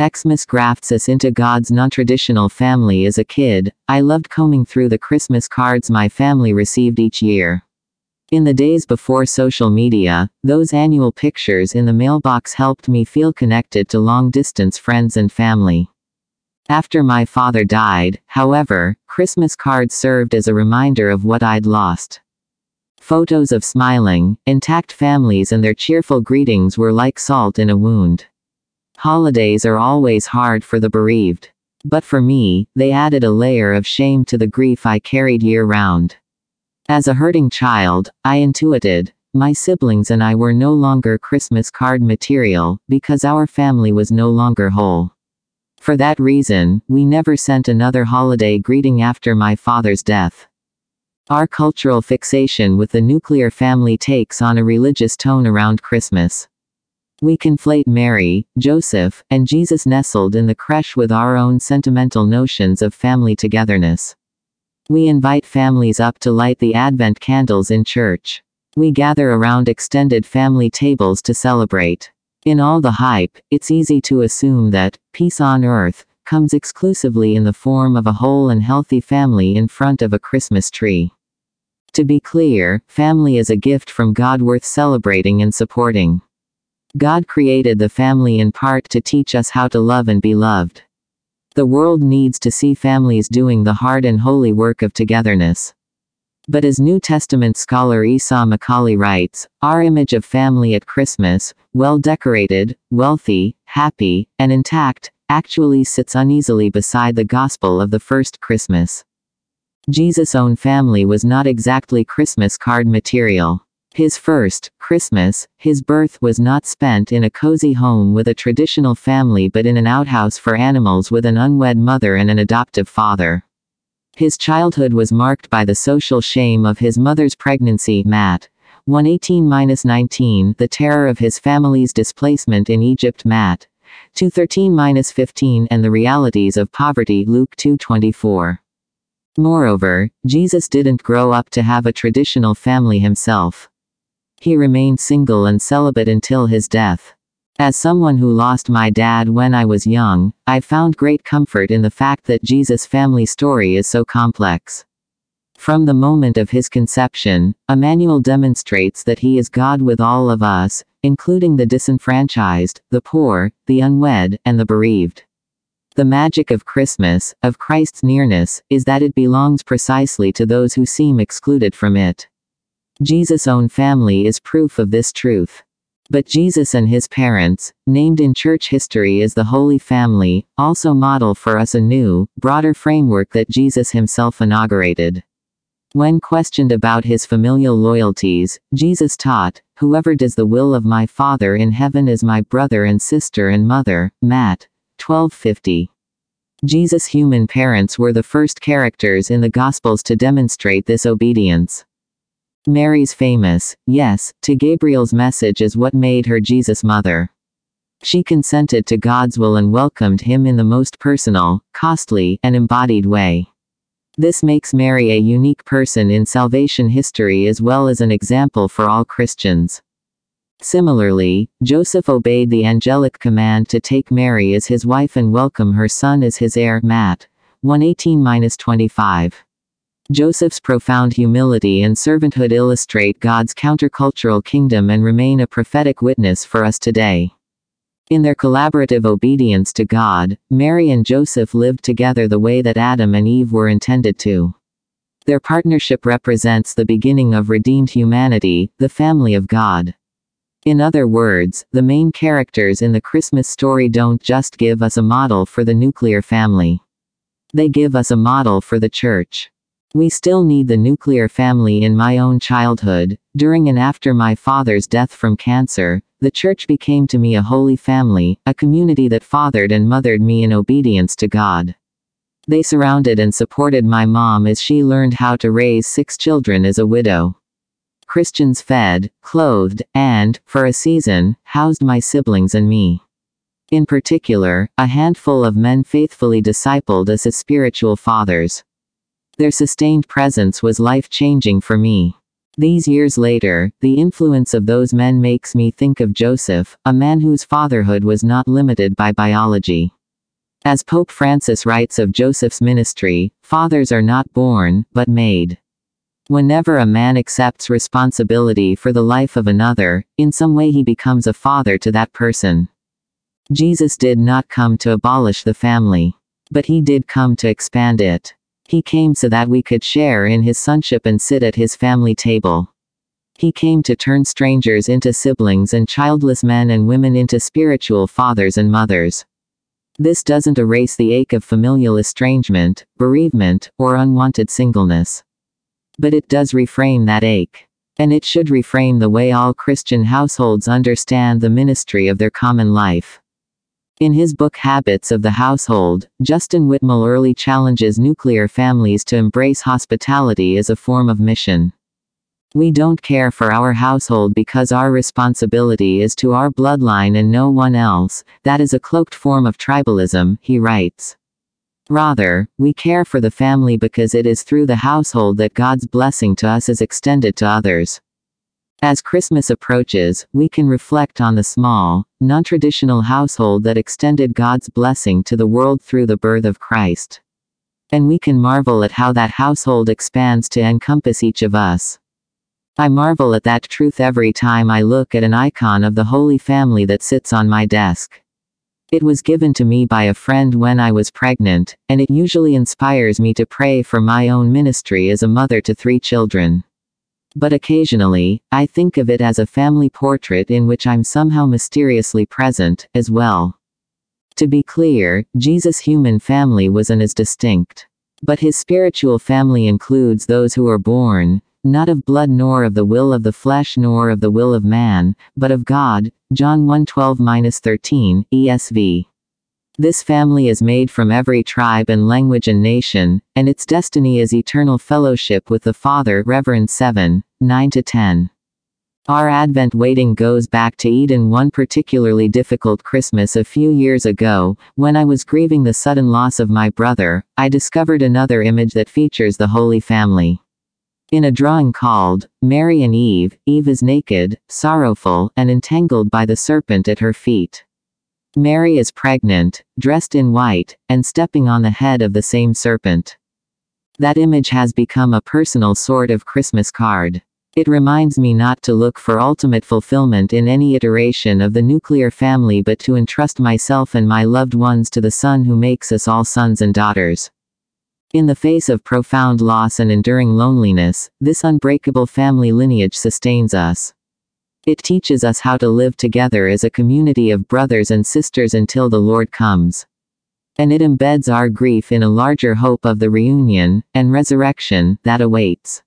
Xmas grafts us into God's non-traditional family as a kid, I loved combing through the Christmas cards my family received each year. In the days before social media, those annual pictures in the mailbox helped me feel connected to long-distance friends and family. After my father died, however, Christmas cards served as a reminder of what I'd lost. Photos of smiling, intact families and their cheerful greetings were like salt in a wound. Holidays are always hard for the bereaved. But for me, they added a layer of shame to the grief I carried year round. As a hurting child, I intuited, my siblings and I were no longer Christmas card material, because our family was no longer whole. For that reason, we never sent another holiday greeting after my father's death. Our cultural fixation with the nuclear family takes on a religious tone around Christmas. We conflate Mary, Joseph, and Jesus nestled in the creche with our own sentimental notions of family togetherness. We invite families up to light the Advent candles in church. We gather around extended family tables to celebrate. In all the hype, it's easy to assume that peace on earth comes exclusively in the form of a whole and healthy family in front of a Christmas tree. To be clear, family is a gift from God worth celebrating and supporting. God created the family in part to teach us how to love and be loved. The world needs to see families doing the hard and holy work of togetherness. But as New Testament scholar Esau McCaulley writes, our image of family at Christmas, well decorated, wealthy, happy, and intact, actually sits uneasily beside the gospel of the first Christmas. Jesus' own family was not exactly Christmas card material. His first Christmas, his birth was not spent in a cozy home with a traditional family but in an outhouse for animals with an unwed mother and an adoptive father. His childhood was marked by the social shame of his mother's pregnancy, Matt. 118-19, the terror of his family's displacement in Egypt, Matt. 213-15, and the realities of poverty, Luke 2:24. Moreover, Jesus didn't grow up to have a traditional family himself. He remained single and celibate until his death. As someone who lost my dad when I was young, I found great comfort in the fact that Jesus' family story is so complex. From the moment of his conception, Emmanuel demonstrates that he is God with all of us, including the disenfranchised, the poor, the unwed, and the bereaved. The magic of Christmas, of Christ's nearness, is that it belongs precisely to those who seem excluded from it. Jesus' own family is proof of this truth. But Jesus and his parents, named in church history as the Holy Family, also model for us a new, broader framework that Jesus himself inaugurated. When questioned about his familial loyalties, Jesus taught, Whoever does the will of my Father in heaven is my brother and sister and mother. Matt 1250. Jesus' human parents were the first characters in the Gospels to demonstrate this obedience. Mary's famous, yes, to Gabriel's message is what made her Jesus' mother. She consented to God's will and welcomed him in the most personal, costly, and embodied way. This makes Mary a unique person in salvation history as well as an example for all Christians. Similarly, Joseph obeyed the angelic command to take Mary as his wife and welcome her son as his heir. Matt 118-25. Joseph's profound humility and servanthood illustrate God's countercultural kingdom and remain a prophetic witness for us today. In their collaborative obedience to God, Mary and Joseph lived together the way that Adam and Eve were intended to. Their partnership represents the beginning of redeemed humanity, the family of God. In other words, the main characters in the Christmas story don't just give us a model for the nuclear family. They give us a model for the church. We still need the nuclear family in my own childhood. During and after my father's death from cancer, the church became to me a holy family, a community that fathered and mothered me in obedience to God. They surrounded and supported my mom as she learned how to raise six children as a widow. Christians fed, clothed, and, for a season, housed my siblings and me. In particular, a handful of men faithfully discipled us as spiritual fathers. Their sustained presence was life changing for me. These years later, the influence of those men makes me think of Joseph, a man whose fatherhood was not limited by biology. As Pope Francis writes of Joseph's ministry, fathers are not born, but made. Whenever a man accepts responsibility for the life of another, in some way he becomes a father to that person. Jesus did not come to abolish the family. But he did come to expand it. He came so that we could share in his sonship and sit at his family table. He came to turn strangers into siblings and childless men and women into spiritual fathers and mothers. This doesn't erase the ache of familial estrangement, bereavement, or unwanted singleness. But it does reframe that ache. And it should reframe the way all Christian households understand the ministry of their common life. In his book Habits of the Household, Justin Whitmel Earley challenges nuclear families to embrace hospitality as a form of mission. We don't care for our household because our responsibility is to our bloodline and no one else, that is a cloaked form of tribalism, he writes. Rather, we care for the family because it is through the household that God's blessing to us is extended to others. As Christmas approaches, we can reflect on the small, non-traditional household that extended God's blessing to the world through the birth of Christ. And we can marvel at how that household expands to encompass each of us. I marvel at that truth every time I look at an icon of the Holy Family that sits on my desk. It was given to me by a friend when I was pregnant, and it usually inspires me to pray for my own ministry as a mother to three children. But occasionally, I think of it as a family portrait in which I'm somehow mysteriously present, as well. To be clear, Jesus' human family wasn't as distinct. But his spiritual family includes those who are born, not of blood nor of the will of the flesh nor of the will of man, but of God. John 1:12-13, ESV. This family is made from every tribe and language and nation, and its destiny is eternal fellowship with the Father. Reverend 7, 9 to 10. Our Advent waiting goes back to Eden one particularly difficult Christmas a few years ago, when I was grieving the sudden loss of my brother, I discovered another image that features the Holy Family. In a drawing called, Mary and Eve, Eve is naked, sorrowful, and entangled by the serpent at her feet. Mary is pregnant, dressed in white, and stepping on the head of the same serpent. That image has become a personal sort of Christmas card. It reminds me not to look for ultimate fulfillment in any iteration of the nuclear family but to entrust myself and my loved ones to the Son who makes us all sons and daughters. In the face of profound loss and enduring loneliness, this unbreakable family lineage sustains us. It teaches us how to live together as a community of brothers and sisters until the Lord comes. And it embeds our grief in a larger hope of the reunion and resurrection that awaits.